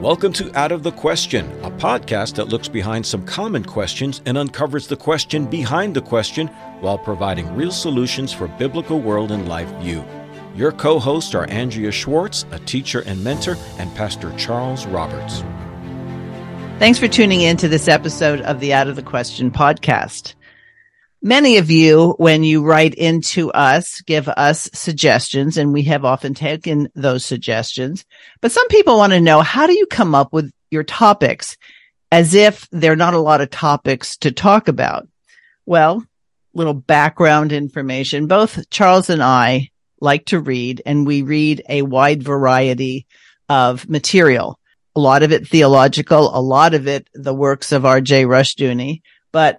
Welcome to Out of the Question, a podcast that looks behind some common questions and uncovers the question behind the question while providing real solutions for biblical world and life view. Your co hosts are Andrea Schwartz, a teacher and mentor, and Pastor Charles Roberts. Thanks for tuning in to this episode of the Out of the Question podcast. Many of you, when you write into us, give us suggestions and we have often taken those suggestions. But some people want to know, how do you come up with your topics as if there are not a lot of topics to talk about? Well, little background information. Both Charles and I like to read and we read a wide variety of material. A lot of it theological, a lot of it the works of R.J. Rushdoony, but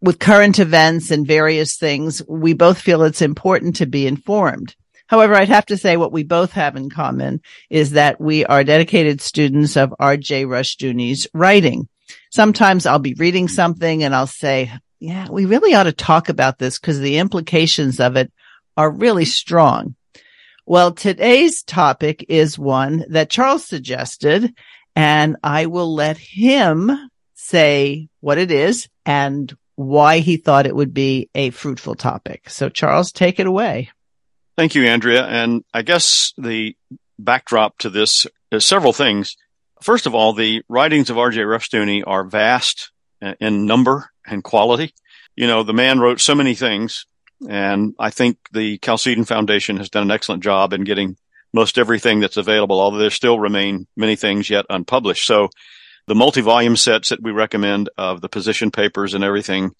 with current events and various things, we both feel it's important to be informed. However, I'd have to say what we both have in common is that we are dedicated students of R.J. Rushdoony's writing. Sometimes I'll be reading something and I'll say, yeah, we really ought to talk about this because the implications of it are really strong. Well, today's topic is one that Charles suggested, and I will let him say what it is and why he thought it would be a fruitful topic. So, Charles, take it away. Thank you, Andrea. And I guess the backdrop to this is several things. First of all, the writings of R.J. Rushdoony are vast in number and quality. You know, the man wrote so many things, and I think the Chalcedon Foundation has done an excellent job in getting most everything that's available, although there still remain many things yet unpublished. So the multi-volume sets that we recommend of the position papers and everything,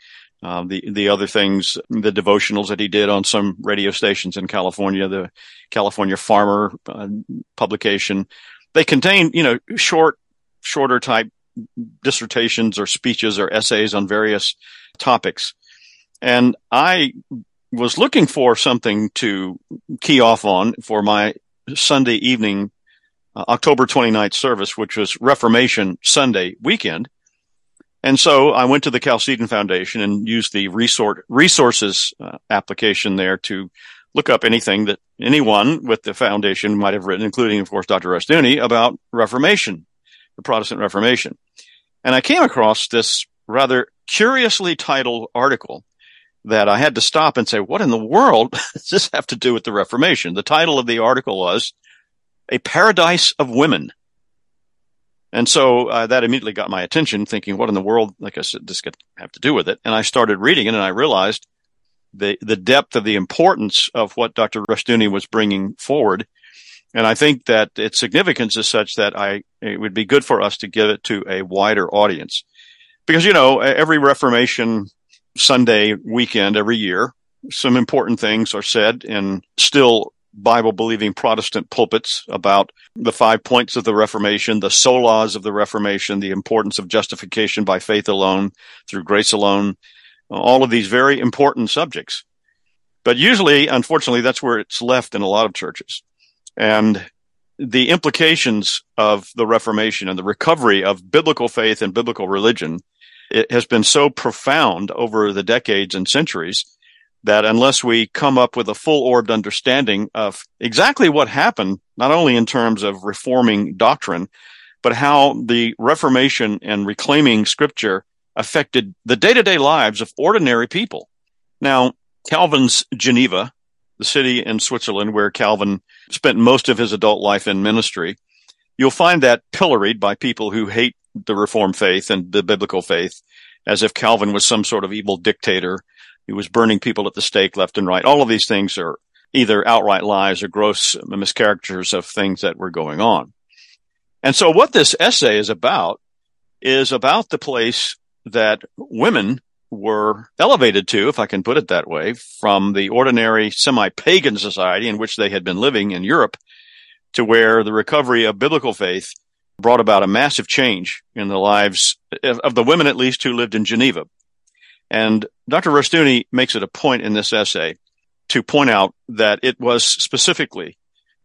uh, the the other things, the devotionals that he did on some radio stations in California, the California Farmer uh, publication, they contain you know short, shorter type dissertations or speeches or essays on various topics, and I was looking for something to key off on for my Sunday evening uh, October 29th service, which was Reformation Sunday weekend. And so I went to the Chalcedon Foundation and used the resort, resources uh, application there to look up anything that anyone with the foundation might have written, including, of course, Dr. Rushdoony about Reformation, the Protestant Reformation. And I came across this rather curiously titled article that I had to stop and say, what in the world does this have to do with the Reformation? The title of the article was a paradise of women. And so uh, that immediately got my attention, thinking, what in the world, like I said, this could have to do with it? And I started reading it and I realized the, the depth of the importance of what Dr. Rushdoony was bringing forward. And I think that its significance is such that I, it would be good for us to give it to a wider audience. Because, you know, every Reformation Sunday weekend every year, some important things are said and still Bible believing Protestant pulpits about the five points of the Reformation, the solas of the Reformation, the importance of justification by faith alone, through grace alone, all of these very important subjects. But usually, unfortunately, that's where it's left in a lot of churches. And the implications of the Reformation and the recovery of biblical faith and biblical religion, it has been so profound over the decades and centuries that unless we come up with a full orbed understanding of exactly what happened, not only in terms of reforming doctrine, but how the Reformation and reclaiming scripture affected the day to day lives of ordinary people. Now, Calvin's Geneva, the city in Switzerland where Calvin spent most of his adult life in ministry, you'll find that pilloried by people who hate the Reformed faith and the biblical faith as if Calvin was some sort of evil dictator he was burning people at the stake left and right. All of these things are either outright lies or gross miscaricatures of things that were going on. And so what this essay is about is about the place that women were elevated to, if I can put it that way, from the ordinary semi-pagan society in which they had been living in Europe to where the recovery of biblical faith brought about a massive change in the lives of the women, at least, who lived in Geneva. And Dr. Rushdoony makes it a point in this essay to point out that it was specifically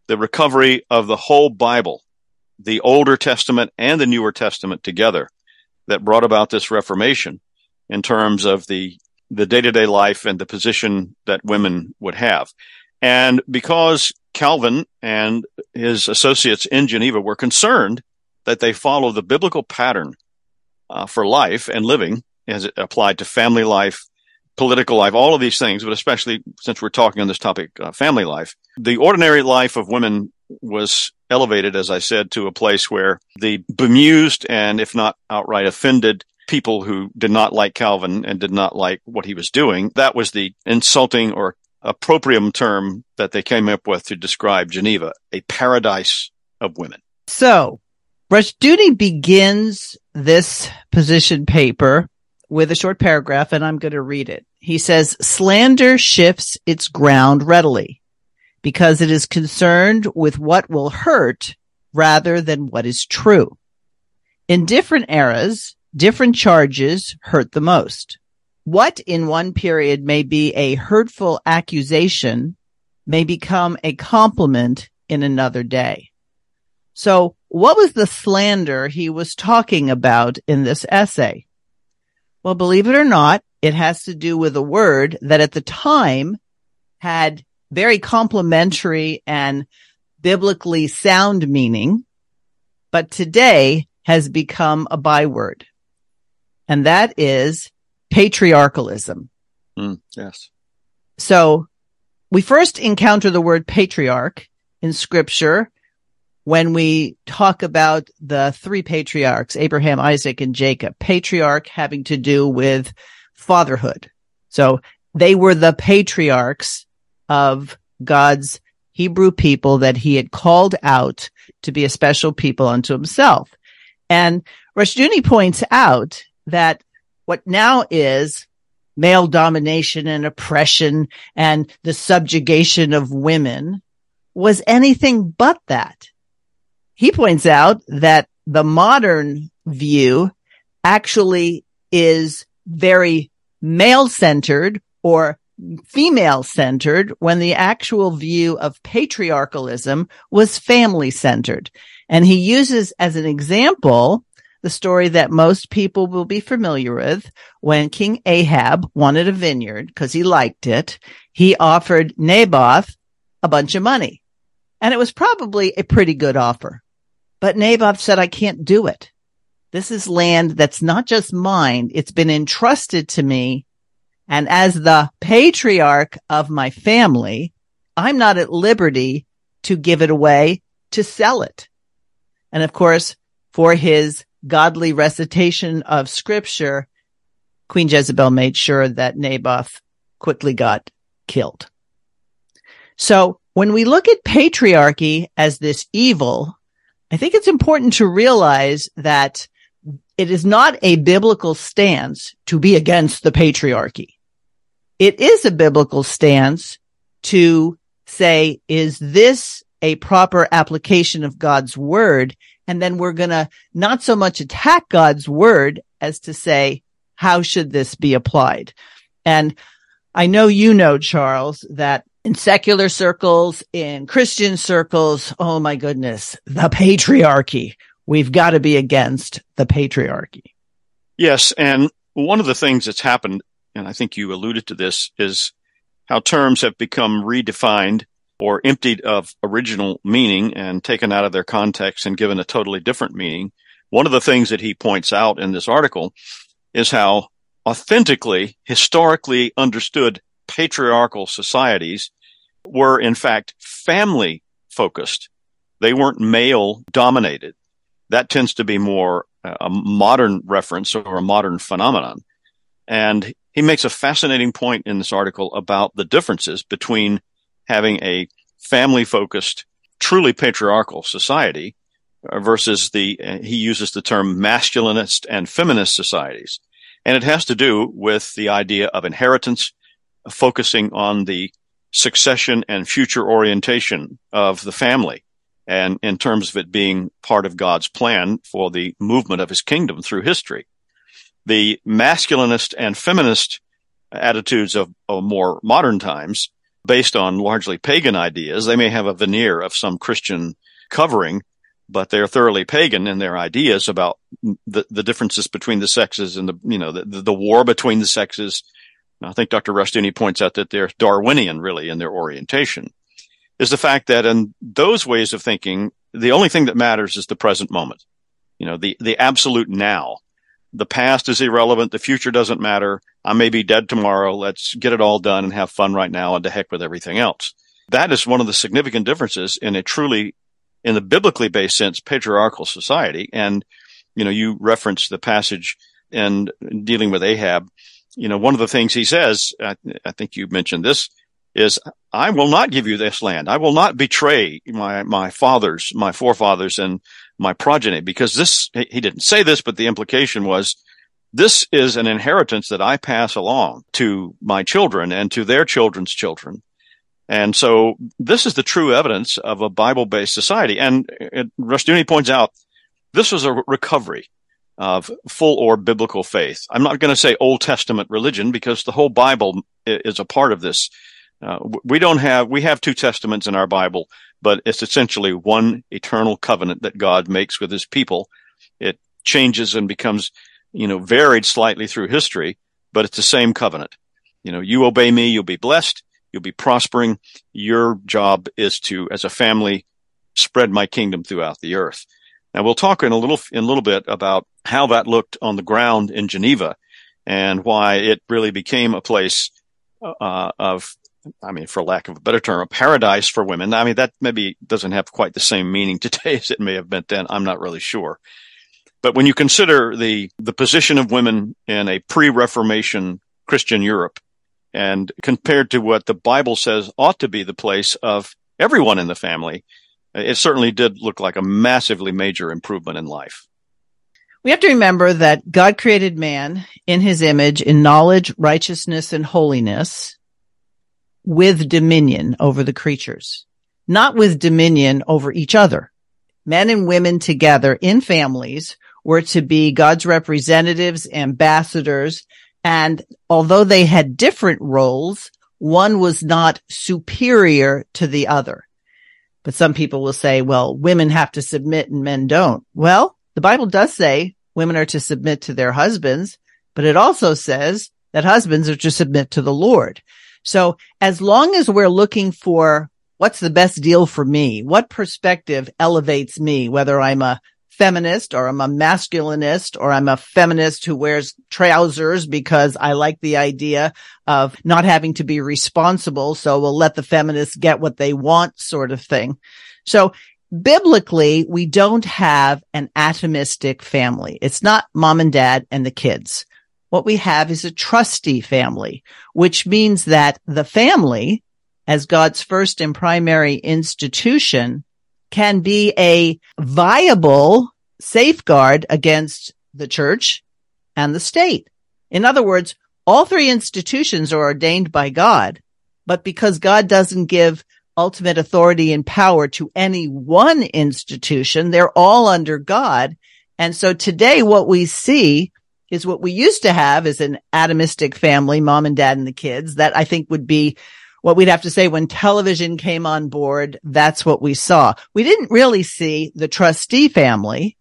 the recovery of the whole Bible, the Older Testament and the Newer Testament together that brought about this Reformation in terms of the, the day-to-day life and the position that women would have. And because Calvin and his associates in Geneva were concerned that they follow the biblical pattern uh, for life and living as applied to family life, political life, all of these things, but especially since we're talking on this topic, uh, family life. The ordinary life of women was elevated, as I said, to a place where the bemused and, if not outright offended, people who did not like Calvin and did not like what he was doing, that was the insulting or appropriate term that they came up with to describe Geneva, a paradise of women. So, Rushdoony begins this position paper with a short paragraph, and I'm going to read it. He says, slander shifts its ground readily because it is concerned with what will hurt rather than what is true. In different eras, different charges hurt the most. What in one period may be a hurtful accusation may become a compliment in another day. So what was the slander he was talking about in this essay? Well, believe it or not, it has to do with a word that at the time had very complimentary and biblically sound meaning, but today has become a byword. And that is patriarchalism. Mm, yes. So we first encounter the word patriarch in scripture when we talk about the three patriarchs, Abraham, Isaac, and Jacob, patriarch having to do with fatherhood. So they were the patriarchs of God's Hebrew people that he had called out to be a special people unto himself. And Rushdoony points out that what now is male domination and oppression and the subjugation of women was anything but that. He points out that the modern view actually is very male centered or female centered when the actual view of patriarchalism was family centered. And he uses as an example the story that most people will be familiar with when King Ahab wanted a vineyard because he liked it. He offered Naboth a bunch of money and it was probably a pretty good offer, but Naboth said, I can't do it. This is land that's not just mine. It's been entrusted to me. And as the patriarch of my family, I'm not at liberty to give it away to sell it. And of course, for his godly recitation of scripture, Queen Jezebel made sure that Naboth quickly got killed. So when we look at patriarchy as this evil, I think it's important to realize that it is not a biblical stance to be against the patriarchy. It is a biblical stance to say, is this a proper application of God's word? And then we're going to not so much attack God's word as to say, how should this be applied? And I know you know, Charles, that in secular circles, in Christian circles, oh my goodness, the patriarchy. We've got to be against the patriarchy. Yes. And one of the things that's happened, and I think you alluded to this, is how terms have become redefined or emptied of original meaning and taken out of their context and given a totally different meaning. One of the things that he points out in this article is how authentically, historically understood patriarchal societies were in fact family focused. They weren't male dominated. That tends to be more a modern reference or a modern phenomenon. And he makes a fascinating point in this article about the differences between having a family focused, truly patriarchal society versus the, he uses the term masculinist and feminist societies. And it has to do with the idea of inheritance, focusing on the succession and future orientation of the family. And in terms of it being part of God's plan for the movement of his kingdom through history. The masculinist and feminist attitudes of, of more modern times based on largely pagan ideas. They may have a veneer of some Christian covering, but they're thoroughly pagan in their ideas about the, the differences between the sexes and the, you know, the, the war between the sexes. I think Dr. Rushdoony points out that they're Darwinian really in their orientation is the fact that in those ways of thinking, the only thing that matters is the present moment. You know, the, the absolute now. The past is irrelevant. The future doesn't matter. I may be dead tomorrow. Let's get it all done and have fun right now and to heck with everything else. That is one of the significant differences in a truly, in the biblically based sense, patriarchal society. And, you know, you referenced the passage and dealing with Ahab. You know, one of the things he says, I, I think you mentioned this, is I will not give you this land. I will not betray my, my fathers, my forefathers and my progeny because this, he didn't say this, but the implication was this is an inheritance that I pass along to my children and to their children's children. And so this is the true evidence of a Bible-based society. And uh, Rushdoony points out this was a recovery of full or biblical faith. I'm not going to say Old Testament religion because the whole Bible is a part of this uh, we don't have, we have two testaments in our Bible, but it's essentially one eternal covenant that God makes with his people. It changes and becomes, you know, varied slightly through history, but it's the same covenant. You know, you obey me, you'll be blessed, you'll be prospering. Your job is to, as a family, spread my kingdom throughout the earth. Now we'll talk in a little, in a little bit about how that looked on the ground in Geneva and why it really became a place uh, of I mean, for lack of a better term, a paradise for women. I mean, that maybe doesn't have quite the same meaning today as it may have meant then. I'm not really sure. But when you consider the, the position of women in a pre-Reformation Christian Europe and compared to what the Bible says ought to be the place of everyone in the family, it certainly did look like a massively major improvement in life. We have to remember that God created man in his image in knowledge, righteousness, and holiness with dominion over the creatures, not with dominion over each other. Men and women together in families were to be God's representatives, ambassadors, and although they had different roles, one was not superior to the other. But some people will say, well, women have to submit and men don't. Well, the Bible does say women are to submit to their husbands, but it also says that husbands are to submit to the Lord. So as long as we're looking for what's the best deal for me, what perspective elevates me, whether I'm a feminist or I'm a masculinist or I'm a feminist who wears trousers because I like the idea of not having to be responsible. So we'll let the feminists get what they want sort of thing. So biblically, we don't have an atomistic family. It's not mom and dad and the kids what we have is a trustee family, which means that the family as God's first and primary institution can be a viable safeguard against the church and the state. In other words, all three institutions are ordained by God, but because God doesn't give ultimate authority and power to any one institution, they're all under God. And so today what we see is what we used to have as an atomistic family, mom and dad and the kids. That I think would be what we'd have to say when television came on board. That's what we saw. We didn't really see the trustee family.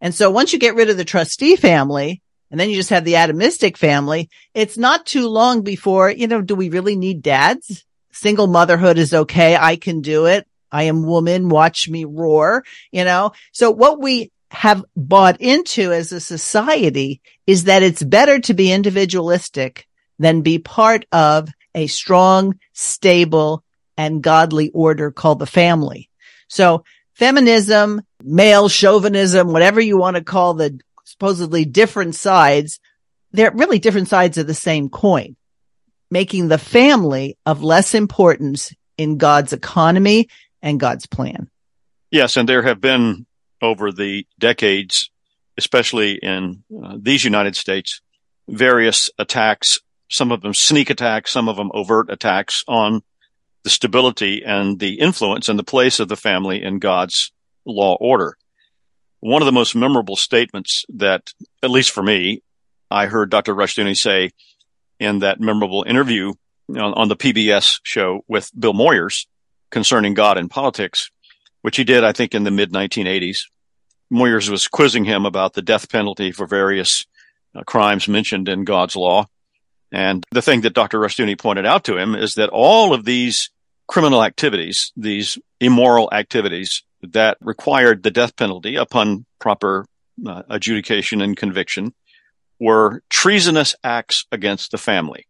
And so once you get rid of the trustee family and then you just have the atomistic family, it's not too long before, you know, do we really need dads? Single motherhood is okay. I can do it. I am woman. Watch me roar, you know? So what we have bought into as a society is that it's better to be individualistic than be part of a strong, stable, and godly order called the family. So feminism, male chauvinism, whatever you want to call the supposedly different sides, they're really different sides of the same coin, making the family of less importance in God's economy and God's plan. Yes. And there have been over the decades, especially in uh, these United States, various attacks, some of them sneak attacks, some of them overt attacks on the stability and the influence and the place of the family in God's law order. One of the most memorable statements that, at least for me, I heard Dr. Rushdoony say in that memorable interview on, on the PBS show with Bill Moyers concerning God and politics which he did, I think, in the mid 1980s. Moyers was quizzing him about the death penalty for various uh, crimes mentioned in God's law. And the thing that Dr. Rushdoony pointed out to him is that all of these criminal activities, these immoral activities that required the death penalty upon proper uh, adjudication and conviction were treasonous acts against the family.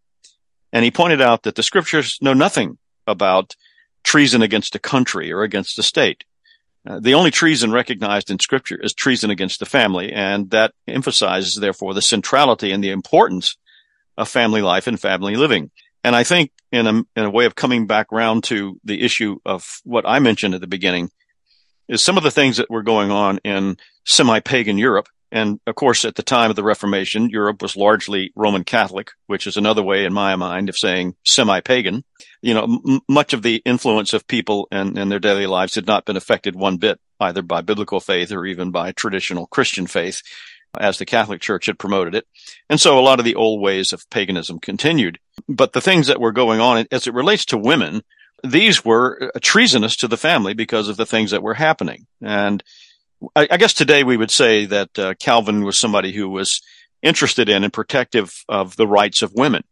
And he pointed out that the scriptures know nothing about treason against a country or against a state. Uh, the only treason recognized in scripture is treason against the family. And that emphasizes, therefore, the centrality and the importance of family life and family living. And I think in a, in a way of coming back around to the issue of what I mentioned at the beginning is some of the things that were going on in semi-pagan Europe. And of course, at the time of the Reformation, Europe was largely Roman Catholic, which is another way in my mind of saying semi-pagan. You know, m- much of the influence of people and, and their daily lives had not been affected one bit either by biblical faith or even by traditional Christian faith as the Catholic Church had promoted it. And so a lot of the old ways of paganism continued. But the things that were going on as it relates to women, these were treasonous to the family because of the things that were happening. And I, I guess today we would say that uh, Calvin was somebody who was interested in and protective of the rights of women.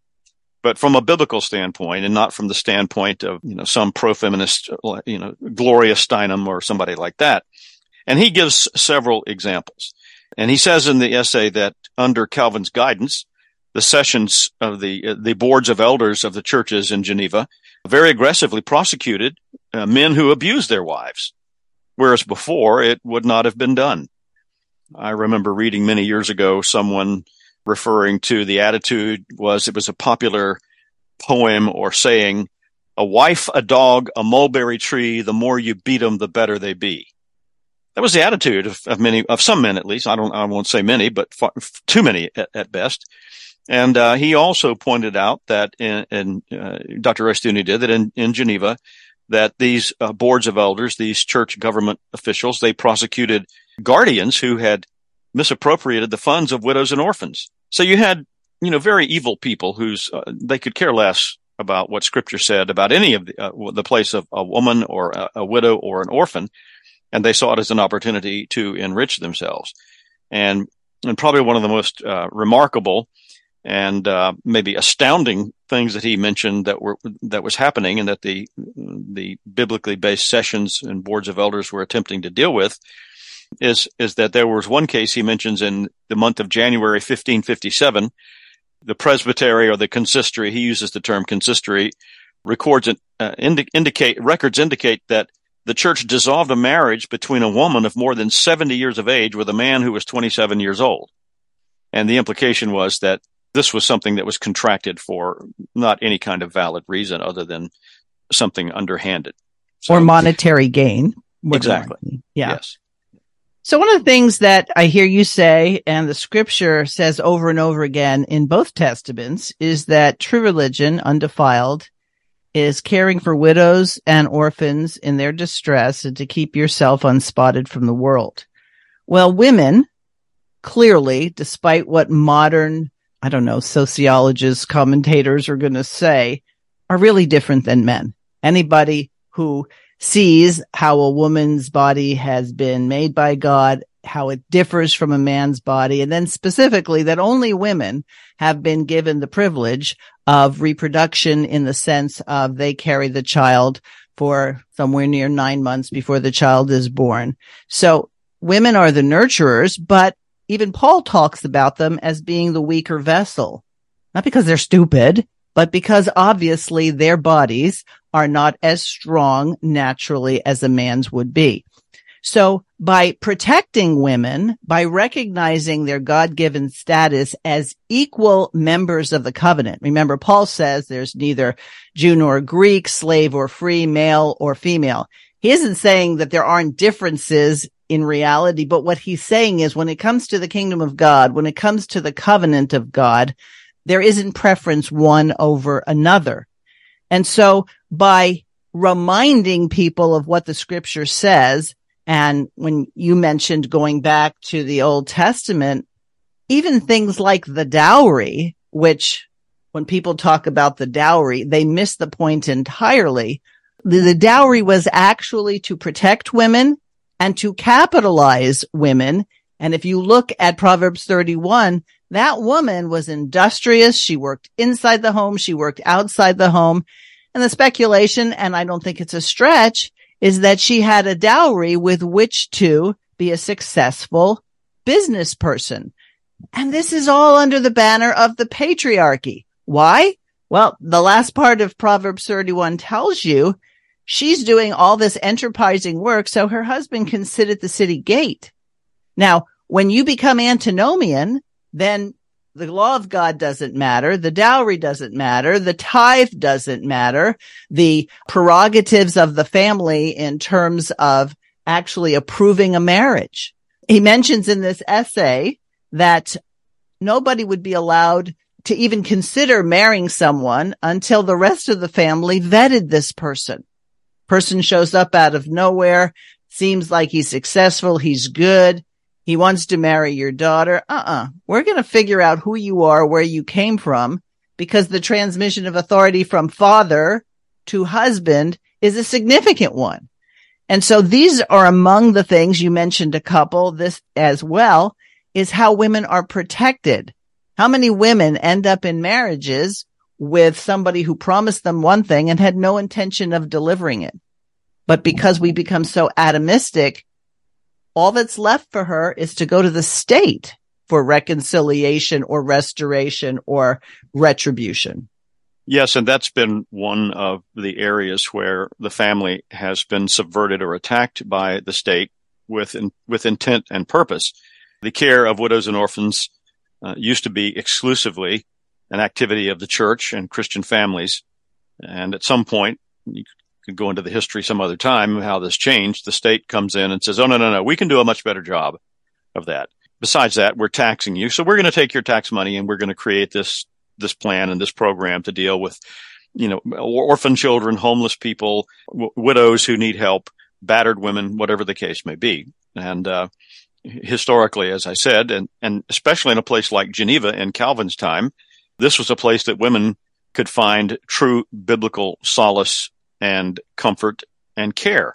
But from a biblical standpoint and not from the standpoint of, you know, some pro-feminist, you know, Gloria Steinem or somebody like that. And he gives several examples. And he says in the essay that under Calvin's guidance, the sessions of the, uh, the boards of elders of the churches in Geneva very aggressively prosecuted uh, men who abused their wives, whereas before it would not have been done. I remember reading many years ago someone referring to the attitude was it was a popular poem or saying, a wife, a dog, a mulberry tree, the more you beat them, the better they be. That was the attitude of, of many, of some men at least. I don't, I won't say many, but far, too many at, at best. And uh, he also pointed out that, in, in uh, Dr. Rushdoony did that in, in Geneva, that these uh, boards of elders, these church government officials, they prosecuted guardians who had misappropriated the funds of widows and orphans. So you had, you know, very evil people whose uh, they could care less about what Scripture said about any of the, uh, the place of a woman or a, a widow or an orphan, and they saw it as an opportunity to enrich themselves. And and probably one of the most uh, remarkable and uh, maybe astounding things that he mentioned that were that was happening and that the the biblically based sessions and boards of elders were attempting to deal with is is that there was one case he mentions in the month of January 1557 the presbytery or the consistory he uses the term consistory records uh, indi- indicate records indicate that the church dissolved a marriage between a woman of more than 70 years of age with a man who was 27 years old and the implication was that this was something that was contracted for not any kind of valid reason other than something underhanded. So, or monetary gain. Exactly. Yeah. Yes. So one of the things that I hear you say, and the scripture says over and over again in both testaments, is that true religion, undefiled, is caring for widows and orphans in their distress and to keep yourself unspotted from the world. Well, women, clearly, despite what modern I don't know, sociologists, commentators are going to say are really different than men. Anybody who sees how a woman's body has been made by God, how it differs from a man's body, and then specifically that only women have been given the privilege of reproduction in the sense of they carry the child for somewhere near nine months before the child is born. So women are the nurturers, but even Paul talks about them as being the weaker vessel, not because they're stupid, but because obviously their bodies are not as strong naturally as a man's would be. So by protecting women, by recognizing their God-given status as equal members of the covenant. Remember, Paul says there's neither Jew nor Greek, slave or free, male or female. He isn't saying that there aren't differences in reality. But what he's saying is when it comes to the kingdom of God, when it comes to the covenant of God, there isn't preference one over another. And so by reminding people of what the scripture says, and when you mentioned going back to the Old Testament, even things like the dowry, which when people talk about the dowry, they miss the point entirely. The, the dowry was actually to protect women and to capitalize women. And if you look at Proverbs 31, that woman was industrious. She worked inside the home. She worked outside the home. And the speculation, and I don't think it's a stretch, is that she had a dowry with which to be a successful business person. And this is all under the banner of the patriarchy. Why? Well, the last part of Proverbs 31 tells you she's doing all this enterprising work so her husband can sit at the city gate. Now, when you become antinomian, then the law of God doesn't matter. The dowry doesn't matter. The tithe doesn't matter. The prerogatives of the family in terms of actually approving a marriage. He mentions in this essay that nobody would be allowed to even consider marrying someone until the rest of the family vetted this person. Person shows up out of nowhere, seems like he's successful, he's good, he wants to marry your daughter. Uh-uh. We're going to figure out who you are, where you came from, because the transmission of authority from father to husband is a significant one. And so these are among the things you mentioned a couple, this as well is how women are protected. How many women end up in marriages with somebody who promised them one thing and had no intention of delivering it? But because we become so atomistic, all that's left for her is to go to the state for reconciliation or restoration or retribution. Yes, and that's been one of the areas where the family has been subverted or attacked by the state with in, with intent and purpose. The care of widows and orphans uh, used to be exclusively an activity of the church and Christian families, and at some point, you could go into the history some other time how this changed. The state comes in and says, "Oh no, no, no, we can do a much better job of that." Besides that, we're taxing you, so we're going to take your tax money and we're going to create this this plan and this program to deal with, you know, orphan children, homeless people, w- widows who need help, battered women, whatever the case may be. And uh, historically, as I said, and and especially in a place like Geneva in Calvin's time, this was a place that women could find true biblical solace and comfort and care.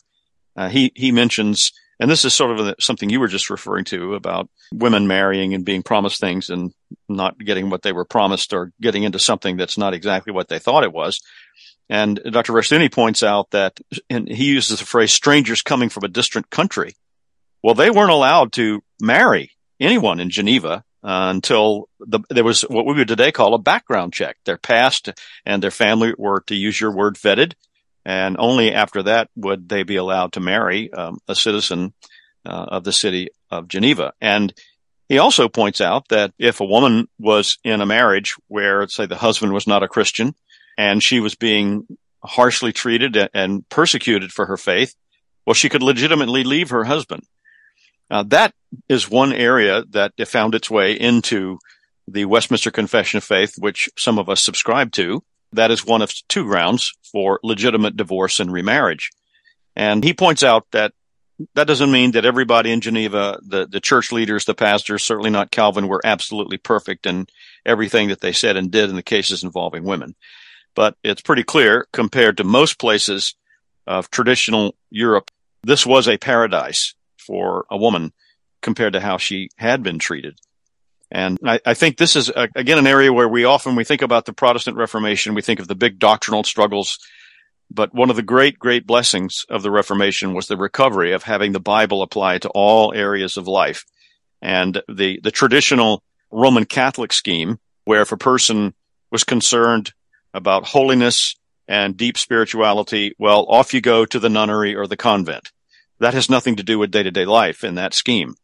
Uh, he he mentions, and this is sort of something you were just referring to about women marrying and being promised things and not getting what they were promised, or getting into something that's not exactly what they thought it was. And Dr. Rushdoony points out that, and he uses the phrase "strangers coming from a distant country." Well, they weren't allowed to marry anyone in Geneva uh, until the, there was what we would today call a background check. Their past and their family were, to use your word, vetted and only after that would they be allowed to marry um, a citizen uh, of the city of Geneva. And he also points out that if a woman was in a marriage where, say, the husband was not a Christian and she was being harshly treated and persecuted for her faith, well, she could legitimately leave her husband. Uh, that is one area that found its way into the Westminster Confession of Faith, which some of us subscribe to. That is one of two grounds for legitimate divorce and remarriage. And he points out that that doesn't mean that everybody in Geneva, the, the church leaders, the pastors, certainly not Calvin, were absolutely perfect in everything that they said and did in the cases involving women. But it's pretty clear compared to most places of traditional Europe, this was a paradise for a woman compared to how she had been treated. And I, I think this is a, again an area where we often we think about the Protestant Reformation, we think of the big doctrinal struggles, but one of the great great blessings of the Reformation was the recovery of having the Bible apply to all areas of life. And the the traditional Roman Catholic scheme, where if a person was concerned about holiness and deep spirituality, well, off you go to the nunnery or the convent. That has nothing to do with day to day life in that scheme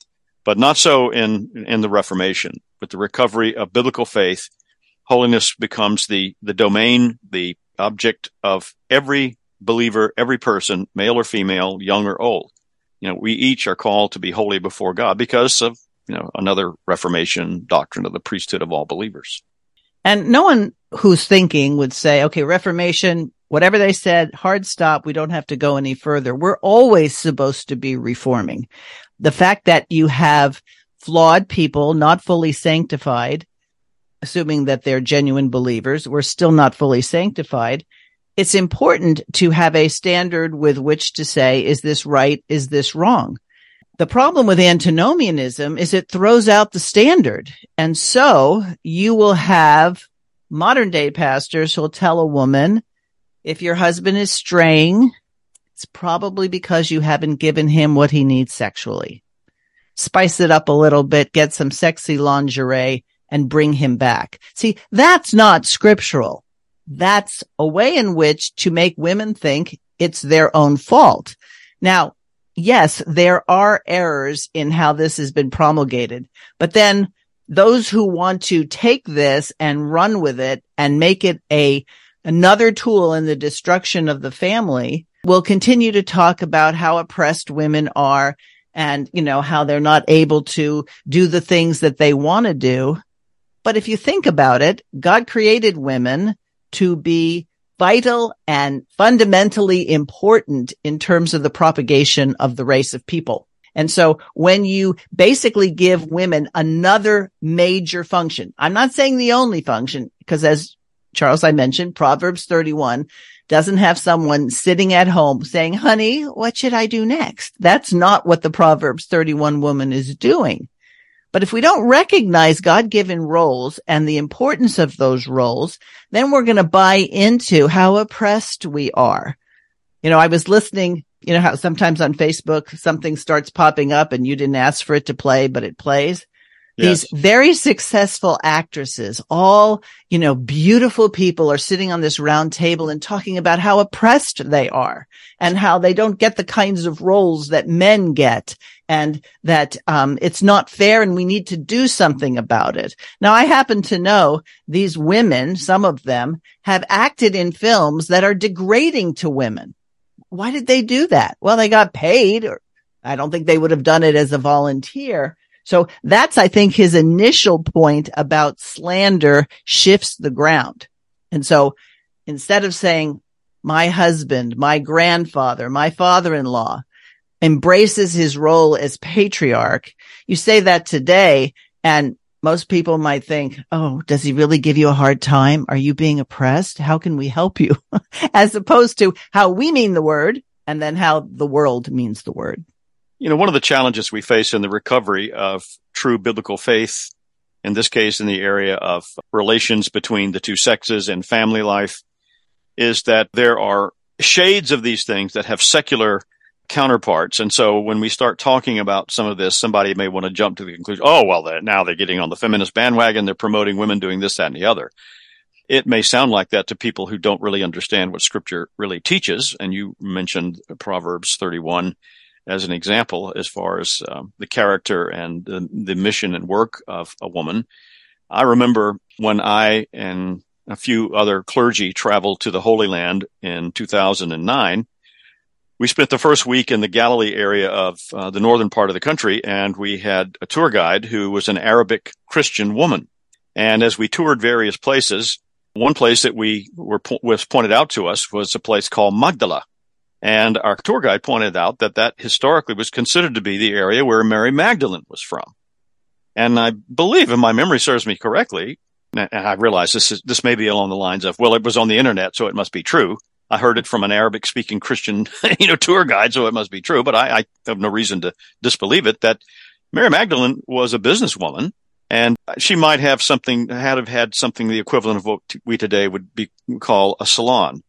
but not so in in the Reformation. With the recovery of biblical faith, holiness becomes the the domain, the object of every believer, every person, male or female, young or old. You know, we each are called to be holy before God because of you know another Reformation doctrine of the priesthood of all believers. And no one who's thinking would say, okay, Reformation, whatever they said, hard stop. We don't have to go any further. We're always supposed to be reforming the fact that you have flawed people, not fully sanctified, assuming that they're genuine believers, we're still not fully sanctified. It's important to have a standard with which to say, is this right? Is this wrong? The problem with antinomianism is it throws out the standard. And so you will have modern day pastors who'll tell a woman, if your husband is straying, it's probably because you haven't given him what he needs sexually. spice it up a little bit, get some sexy lingerie and bring him back. See, that's not scriptural. That's a way in which to make women think it's their own fault. Now, yes, there are errors in how this has been promulgated, but then those who want to take this and run with it and make it a another tool in the destruction of the family We'll continue to talk about how oppressed women are and, you know, how they're not able to do the things that they want to do. But if you think about it, God created women to be vital and fundamentally important in terms of the propagation of the race of people. And so when you basically give women another major function, I'm not saying the only function, because as Charles, I mentioned Proverbs 31 doesn't have someone sitting at home saying, honey, what should I do next? That's not what the Proverbs 31 woman is doing. But if we don't recognize God given roles and the importance of those roles, then we're going to buy into how oppressed we are. You know, I was listening, you know, how sometimes on Facebook something starts popping up and you didn't ask for it to play, but it plays. Yes. These very successful actresses, all, you know, beautiful people are sitting on this round table and talking about how oppressed they are and how they don't get the kinds of roles that men get and that, um, it's not fair and we need to do something about it. Now, I happen to know these women, some of them have acted in films that are degrading to women. Why did they do that? Well, they got paid or I don't think they would have done it as a volunteer so that's, I think, his initial point about slander shifts the ground. And so instead of saying, my husband, my grandfather, my father-in-law embraces his role as patriarch, you say that today and most people might think, Oh, does he really give you a hard time? Are you being oppressed? How can we help you? As opposed to how we mean the word and then how the world means the word. You know, one of the challenges we face in the recovery of true biblical faith, in this case, in the area of relations between the two sexes and family life, is that there are shades of these things that have secular counterparts. And so when we start talking about some of this, somebody may want to jump to the conclusion, oh, well, they're, now they're getting on the feminist bandwagon. They're promoting women doing this, that, and the other. It may sound like that to people who don't really understand what scripture really teaches. And you mentioned Proverbs 31 as an example as far as um, the character and the, the mission and work of a woman. I remember when I and a few other clergy traveled to the Holy Land in 2009. We spent the first week in the Galilee area of uh, the northern part of the country, and we had a tour guide who was an Arabic Christian woman. And as we toured various places, one place that we were was pointed out to us was a place called Magdala, and our tour guide pointed out that that historically was considered to be the area where Mary Magdalene was from. And I believe, if my memory serves me correctly, and I realize this is, this may be along the lines of, well, it was on the internet, so it must be true. I heard it from an Arabic speaking Christian, you know, tour guide, so it must be true, but I, I have no reason to disbelieve it that Mary Magdalene was a businesswoman and she might have something, had have had something the equivalent of what we today would be call a salon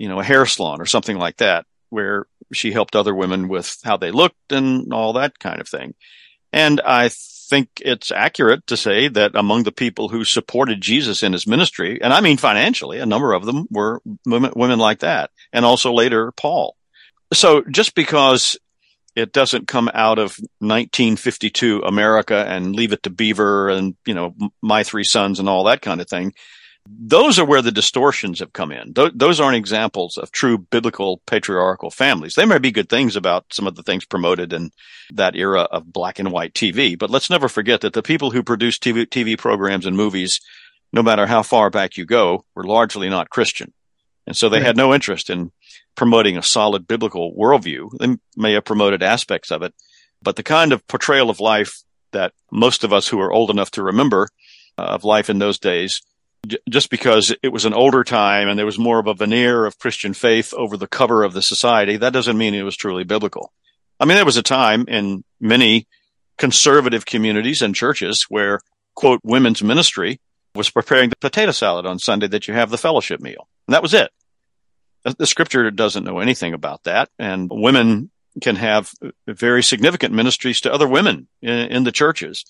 you know, a hair salon or something like that, where she helped other women with how they looked and all that kind of thing. And I think it's accurate to say that among the people who supported Jesus in his ministry, and I mean financially, a number of them were women, women like that, and also later Paul. So just because it doesn't come out of 1952 America and leave it to Beaver and, you know, my three sons and all that kind of thing those are where the distortions have come in. Th- those aren't examples of true biblical patriarchal families. They may be good things about some of the things promoted in that era of black and white TV, but let's never forget that the people who produce TV, TV programs and movies, no matter how far back you go, were largely not Christian. And so they right. had no interest in promoting a solid biblical worldview. They may have promoted aspects of it, but the kind of portrayal of life that most of us who are old enough to remember uh, of life in those days just because it was an older time and there was more of a veneer of Christian faith over the cover of the society, that doesn't mean it was truly biblical. I mean, there was a time in many conservative communities and churches where, quote, women's ministry was preparing the potato salad on Sunday that you have the fellowship meal. And that was it. The scripture doesn't know anything about that. And women can have very significant ministries to other women in, in the churches.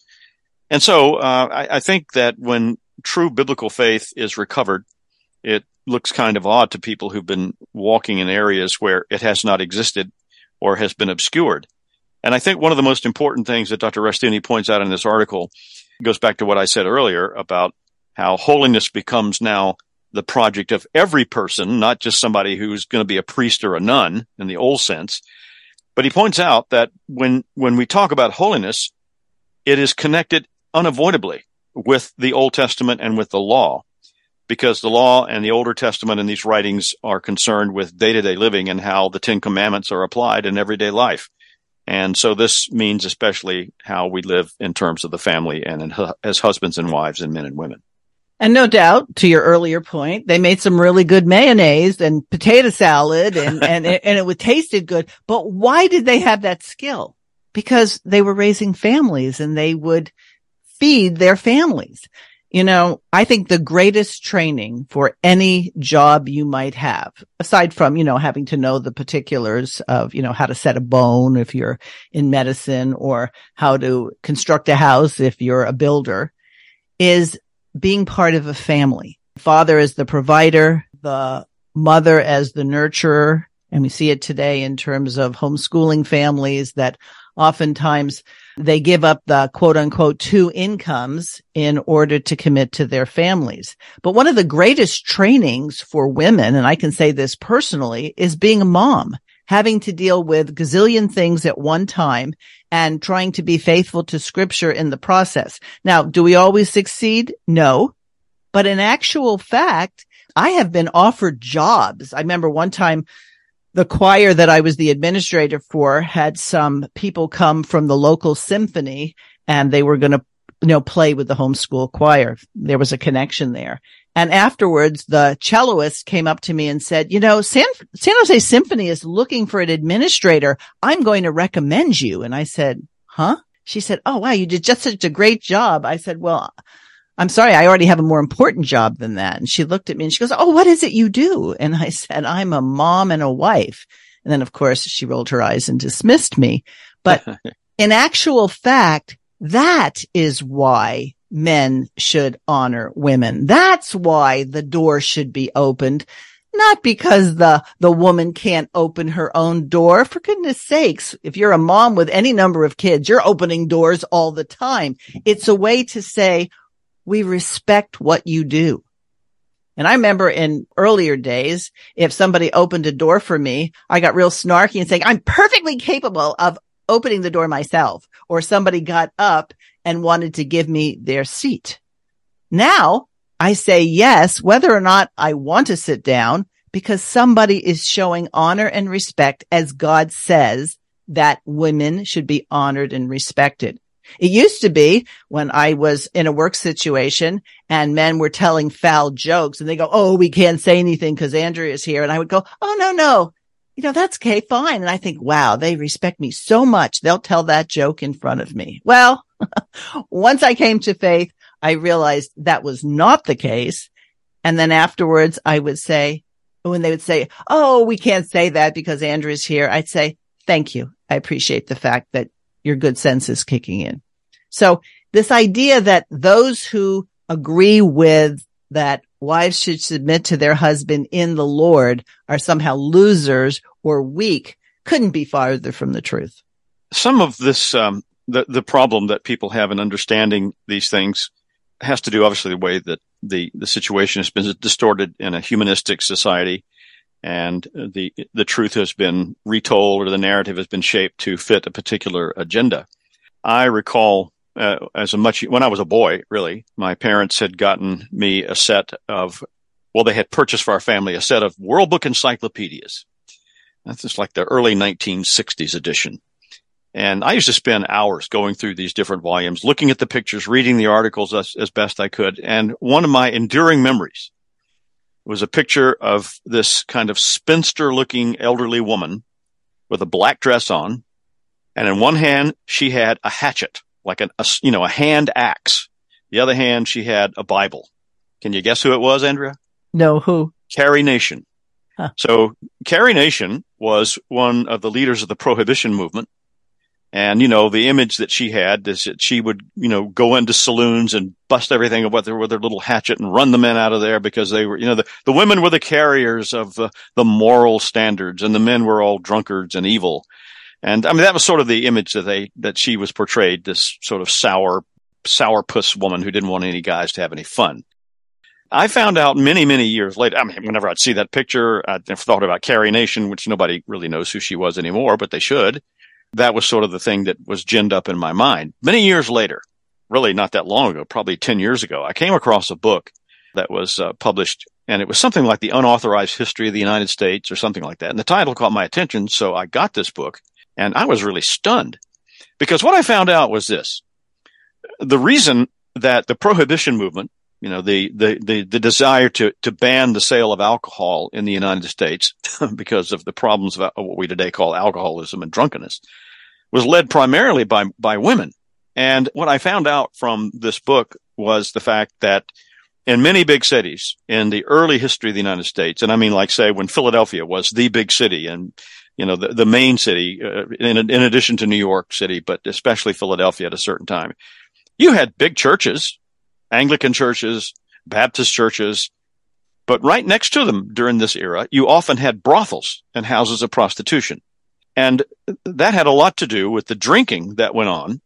And so uh, I, I, think that when true biblical faith is recovered, it looks kind of odd to people who've been walking in areas where it has not existed or has been obscured. And I think one of the most important things that Dr. Rushdoony points out in this article goes back to what I said earlier about how holiness becomes now the project of every person, not just somebody who's going to be a priest or a nun in the old sense. But he points out that when, when we talk about holiness, it is connected unavoidably with the Old Testament and with the law because the law and the Older Testament and these writings are concerned with day to day living and how the Ten Commandments are applied in everyday life. And so this means especially how we live in terms of the family and in, as husbands and wives and men and women. And no doubt, to your earlier point, they made some really good mayonnaise and potato salad and, and, and it would tasted good. But why did they have that skill? Because they were raising families and they would feed their families. You know, I think the greatest training for any job you might have, aside from, you know, having to know the particulars of, you know, how to set a bone if you're in medicine or how to construct a house if you're a builder, is being part of a family. Father as the provider, the mother as the nurturer. And we see it today in terms of homeschooling families that oftentimes they give up the quote unquote two incomes in order to commit to their families. But one of the greatest trainings for women, and I can say this personally, is being a mom, having to deal with gazillion things at one time and trying to be faithful to scripture in the process. Now, do we always succeed? No. But in actual fact, I have been offered jobs. I remember one time the choir that I was the administrator for had some people come from the local symphony and they were going to, you know, play with the homeschool choir. There was a connection there. And afterwards, the celloist came up to me and said, you know, San, San Jose Symphony is looking for an administrator. I'm going to recommend you. And I said, huh? She said, Oh, wow, you did just such a great job. I said, well, I'm sorry, I already have a more important job than that. And she looked at me and she goes, Oh, what is it you do? And I said, I'm a mom and a wife. And then of course she rolled her eyes and dismissed me. But in actual fact, that is why men should honor women. That's why the door should be opened. Not because the, the woman can't open her own door. For goodness sakes, if you're a mom with any number of kids, you're opening doors all the time. It's a way to say, we respect what you do. And I remember in earlier days, if somebody opened a door for me, I got real snarky and saying, I'm perfectly capable of opening the door myself. Or somebody got up and wanted to give me their seat. Now I say yes, whether or not I want to sit down because somebody is showing honor and respect as God says that women should be honored and respected. It used to be when I was in a work situation and men were telling foul jokes and they go, Oh, we can't say anything because Andrea is here. And I would go, Oh, no, no. You know, that's okay. Fine. And I think, wow, they respect me so much. They'll tell that joke in front of me. Well, once I came to faith, I realized that was not the case. And then afterwards I would say, when they would say, Oh, we can't say that because Andrea's here, I'd say, thank you. I appreciate the fact that your good sense is kicking in. So this idea that those who agree with that wives should submit to their husband in the Lord are somehow losers or weak couldn't be farther from the truth. Some of this, um, the, the problem that people have in understanding these things has to do obviously the way that the, the situation has been distorted in a humanistic society and the the truth has been retold or the narrative has been shaped to fit a particular agenda. I recall uh, as a much when I was a boy, really, my parents had gotten me a set of well, they had purchased for our family a set of World Book encyclopedias. That's just like the early 1960s edition. And I used to spend hours going through these different volumes, looking at the pictures, reading the articles as, as best I could. And one of my enduring memories was a picture of this kind of spinster looking elderly woman with a black dress on. And in one hand, she had a hatchet, like a, a, you know, a hand axe. The other hand, she had a Bible. Can you guess who it was, Andrea? No, who? Carrie Nation. Huh. So Carrie Nation was one of the leaders of the prohibition movement. And, you know, the image that she had is that she would, you know, go into saloons and bust everything with their, with their little hatchet and run the men out of there because they were, you know, the, the women were the carriers of the, the moral standards and the men were all drunkards and evil. And I mean, that was sort of the image that they, that she was portrayed, this sort of sour, sourpuss woman who didn't want any guys to have any fun. I found out many, many years later. I mean, whenever I'd see that picture, I'd thought about Carrie Nation, which nobody really knows who she was anymore, but they should. That was sort of the thing that was ginned up in my mind. Many years later, really not that long ago, probably 10 years ago, I came across a book that was uh, published and it was something like the unauthorized history of the United States or something like that. And the title caught my attention. So I got this book and I was really stunned because what I found out was this. The reason that the prohibition movement you know, the, the, the, the, desire to, to ban the sale of alcohol in the United States because of the problems of what we today call alcoholism and drunkenness was led primarily by, by women. And what I found out from this book was the fact that in many big cities in the early history of the United States, and I mean, like say when Philadelphia was the big city and, you know, the, the main city, uh, in, in addition to New York City, but especially Philadelphia at a certain time, you had big churches Anglican churches, Baptist churches. But right next to them during this era, you often had brothels and houses of prostitution. And that had a lot to do with the drinking that went on.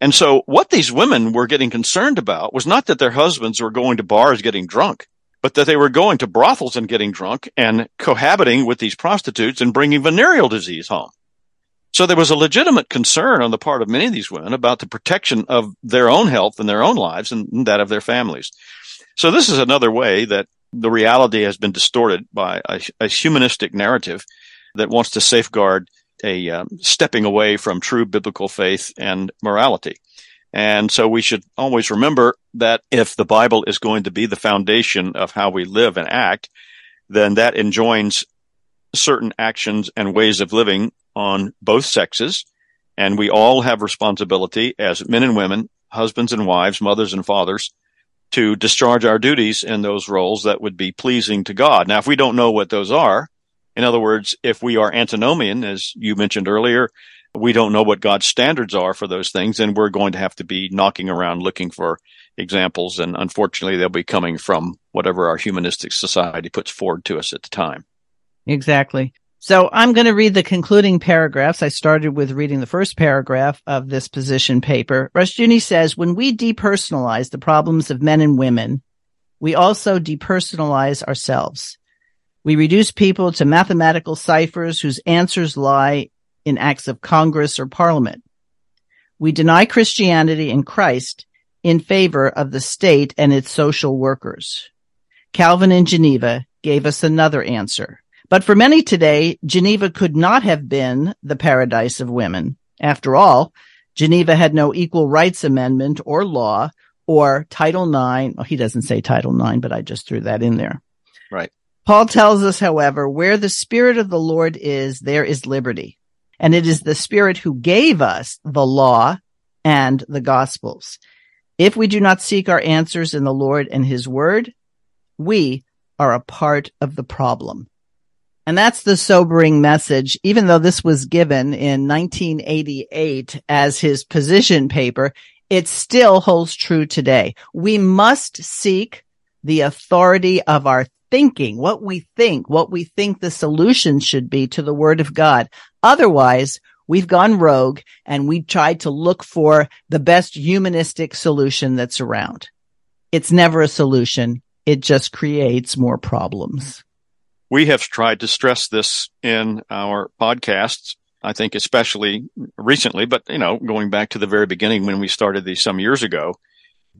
And so what these women were getting concerned about was not that their husbands were going to bars getting drunk, but that they were going to brothels and getting drunk and cohabiting with these prostitutes and bringing venereal disease home. So there was a legitimate concern on the part of many of these women about the protection of their own health and their own lives and that of their families. So this is another way that the reality has been distorted by a, a humanistic narrative that wants to safeguard a um, stepping away from true biblical faith and morality. And so we should always remember that if the Bible is going to be the foundation of how we live and act, then that enjoins certain actions and ways of living on both sexes. And we all have responsibility as men and women, husbands and wives, mothers and fathers to discharge our duties in those roles that would be pleasing to God. Now, if we don't know what those are, in other words, if we are antinomian, as you mentioned earlier, we don't know what God's standards are for those things, and we're going to have to be knocking around looking for examples. And unfortunately, they'll be coming from whatever our humanistic society puts forward to us at the time. Exactly. So I'm going to read the concluding paragraphs. I started with reading the first paragraph of this position paper. Rushdoony says, when we depersonalize the problems of men and women, we also depersonalize ourselves. We reduce people to mathematical ciphers whose answers lie in acts of Congress or Parliament. We deny Christianity and Christ in favor of the state and its social workers. Calvin in Geneva gave us another answer. But for many today, Geneva could not have been the paradise of women. After all, Geneva had no equal rights amendment or law or Title IX. Well, he doesn't say Title IX, but I just threw that in there. Right. Paul tells us, however, where the Spirit of the Lord is, there is liberty. And it is the Spirit who gave us the law and the Gospels. If we do not seek our answers in the Lord and His Word, we are a part of the problem. And that's the sobering message. Even though this was given in 1988 as his position paper, it still holds true today. We must seek the authority of our thinking, what we think, what we think the solution should be to the word of God. Otherwise, we've gone rogue and we tried to look for the best humanistic solution that's around. It's never a solution. It just creates more problems we have tried to stress this in our podcasts. I think especially recently, but you know, going back to the very beginning when we started these some years ago,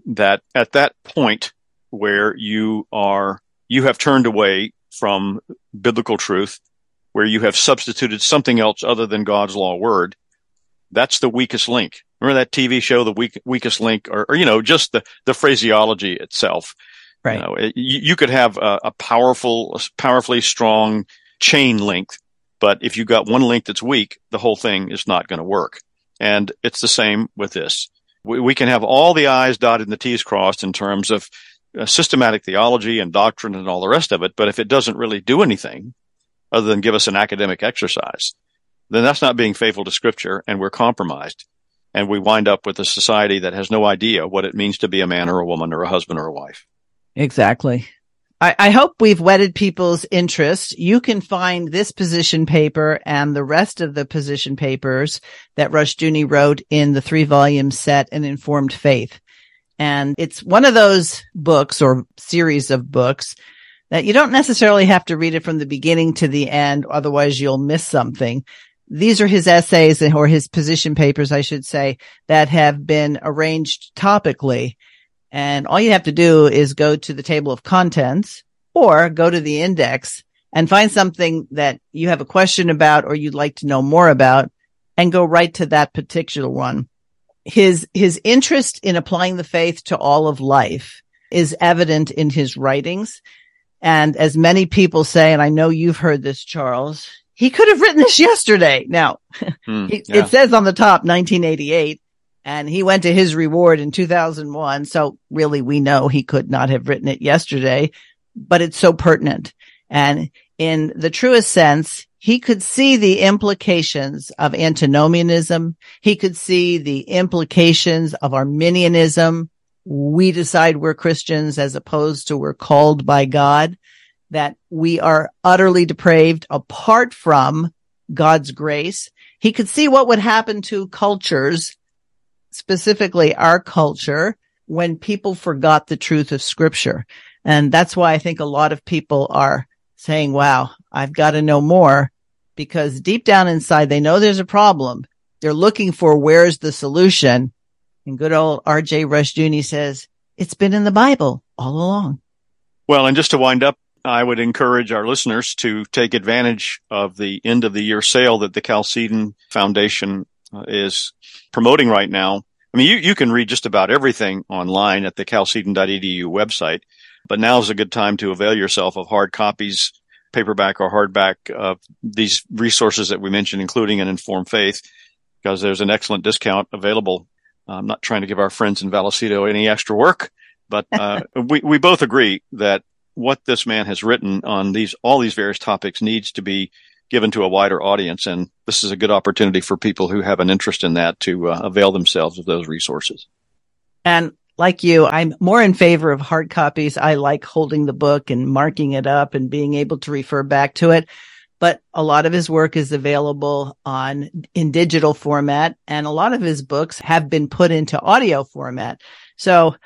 that at that point where you are, you have turned away from biblical truth, where you have substituted something else other than God's law word, that's the weakest link. Remember that TV show, the weak, weakest link, or, or, you know, just the, the phraseology itself. Right. You, know, it, you could have a, a powerful, powerfully strong chain link, but if you've got one link that's weak, the whole thing is not going to work. And it's the same with this. We, we, can have all the I's dotted and the T's crossed in terms of uh, systematic theology and doctrine and all the rest of it. But if it doesn't really do anything, other than give us an academic exercise, then that's not being faithful to scripture and we're compromised. And we wind up with a society that has no idea what it means to be a man or a woman or a husband or a wife. Exactly. I, I hope we've whetted people's interest. You can find this position paper and the rest of the position papers that Rushdoony wrote in the three volume set, An Informed Faith. And it's one of those books or series of books that you don't necessarily have to read it from the beginning to the end. Otherwise you'll miss something. These are his essays or his position papers, I should say, that have been arranged topically. And all you have to do is go to the table of contents or go to the index and find something that you have a question about or you'd like to know more about and go right to that particular one. His, his interest in applying the faith to all of life is evident in his writings. And as many people say, and I know you've heard this, Charles, he could have written this yesterday. Now, hmm, yeah. it says on the top 1988 and he went to his reward in 2001. So really we know he could not have written it yesterday, but it's so pertinent. And in the truest sense, he could see the implications of antinomianism. He could see the implications of Arminianism. We decide we're Christians as opposed to we're called by God, that we are utterly depraved apart from God's grace. He could see what would happen to cultures, specifically our culture, when people forgot the truth of scripture. And that's why I think a lot of people are saying, wow, I've got to know more because deep down inside, they know there's a problem. They're looking for where's the solution. And good old RJ Rushdoony says it's been in the Bible all along. Well, and just to wind up, I would encourage our listeners to take advantage of the end of the year sale that the Chalcedon Foundation uh, is promoting right now. I mean, you, you can read just about everything online at the chalcedon.edu website, but now is a good time to avail yourself of hard copies paperback or hardback of these resources that we mentioned, including an informed faith, because there's an excellent discount available. I'm not trying to give our friends in Vallecito any extra work, but uh, we, we both agree that what this man has written on these, all these various topics needs to be given to a wider audience. And this is a good opportunity for people who have an interest in that to uh, avail themselves of those resources. And like you, I'm more in favor of hard copies. I like holding the book and marking it up and being able to refer back to it. But a lot of his work is available on in digital format and a lot of his books have been put into audio format. So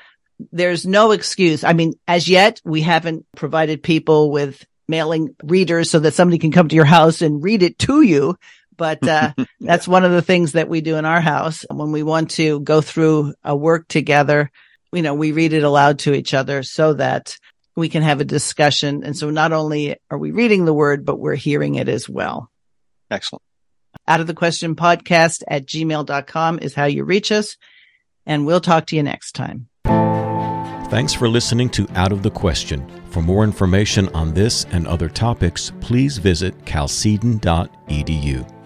there's no excuse. I mean, as yet we haven't provided people with mailing readers so that somebody can come to your house and read it to you. But uh, that's one of the things that we do in our house when we want to go through a work together. You know, we read it aloud to each other so that we can have a discussion. And so not only are we reading the word, but we're hearing it as well. Excellent. Out of the question podcast at gmail.com is how you reach us. And we'll talk to you next time. Thanks for listening to Out of the Question. For more information on this and other topics, please visit chalcedon.edu.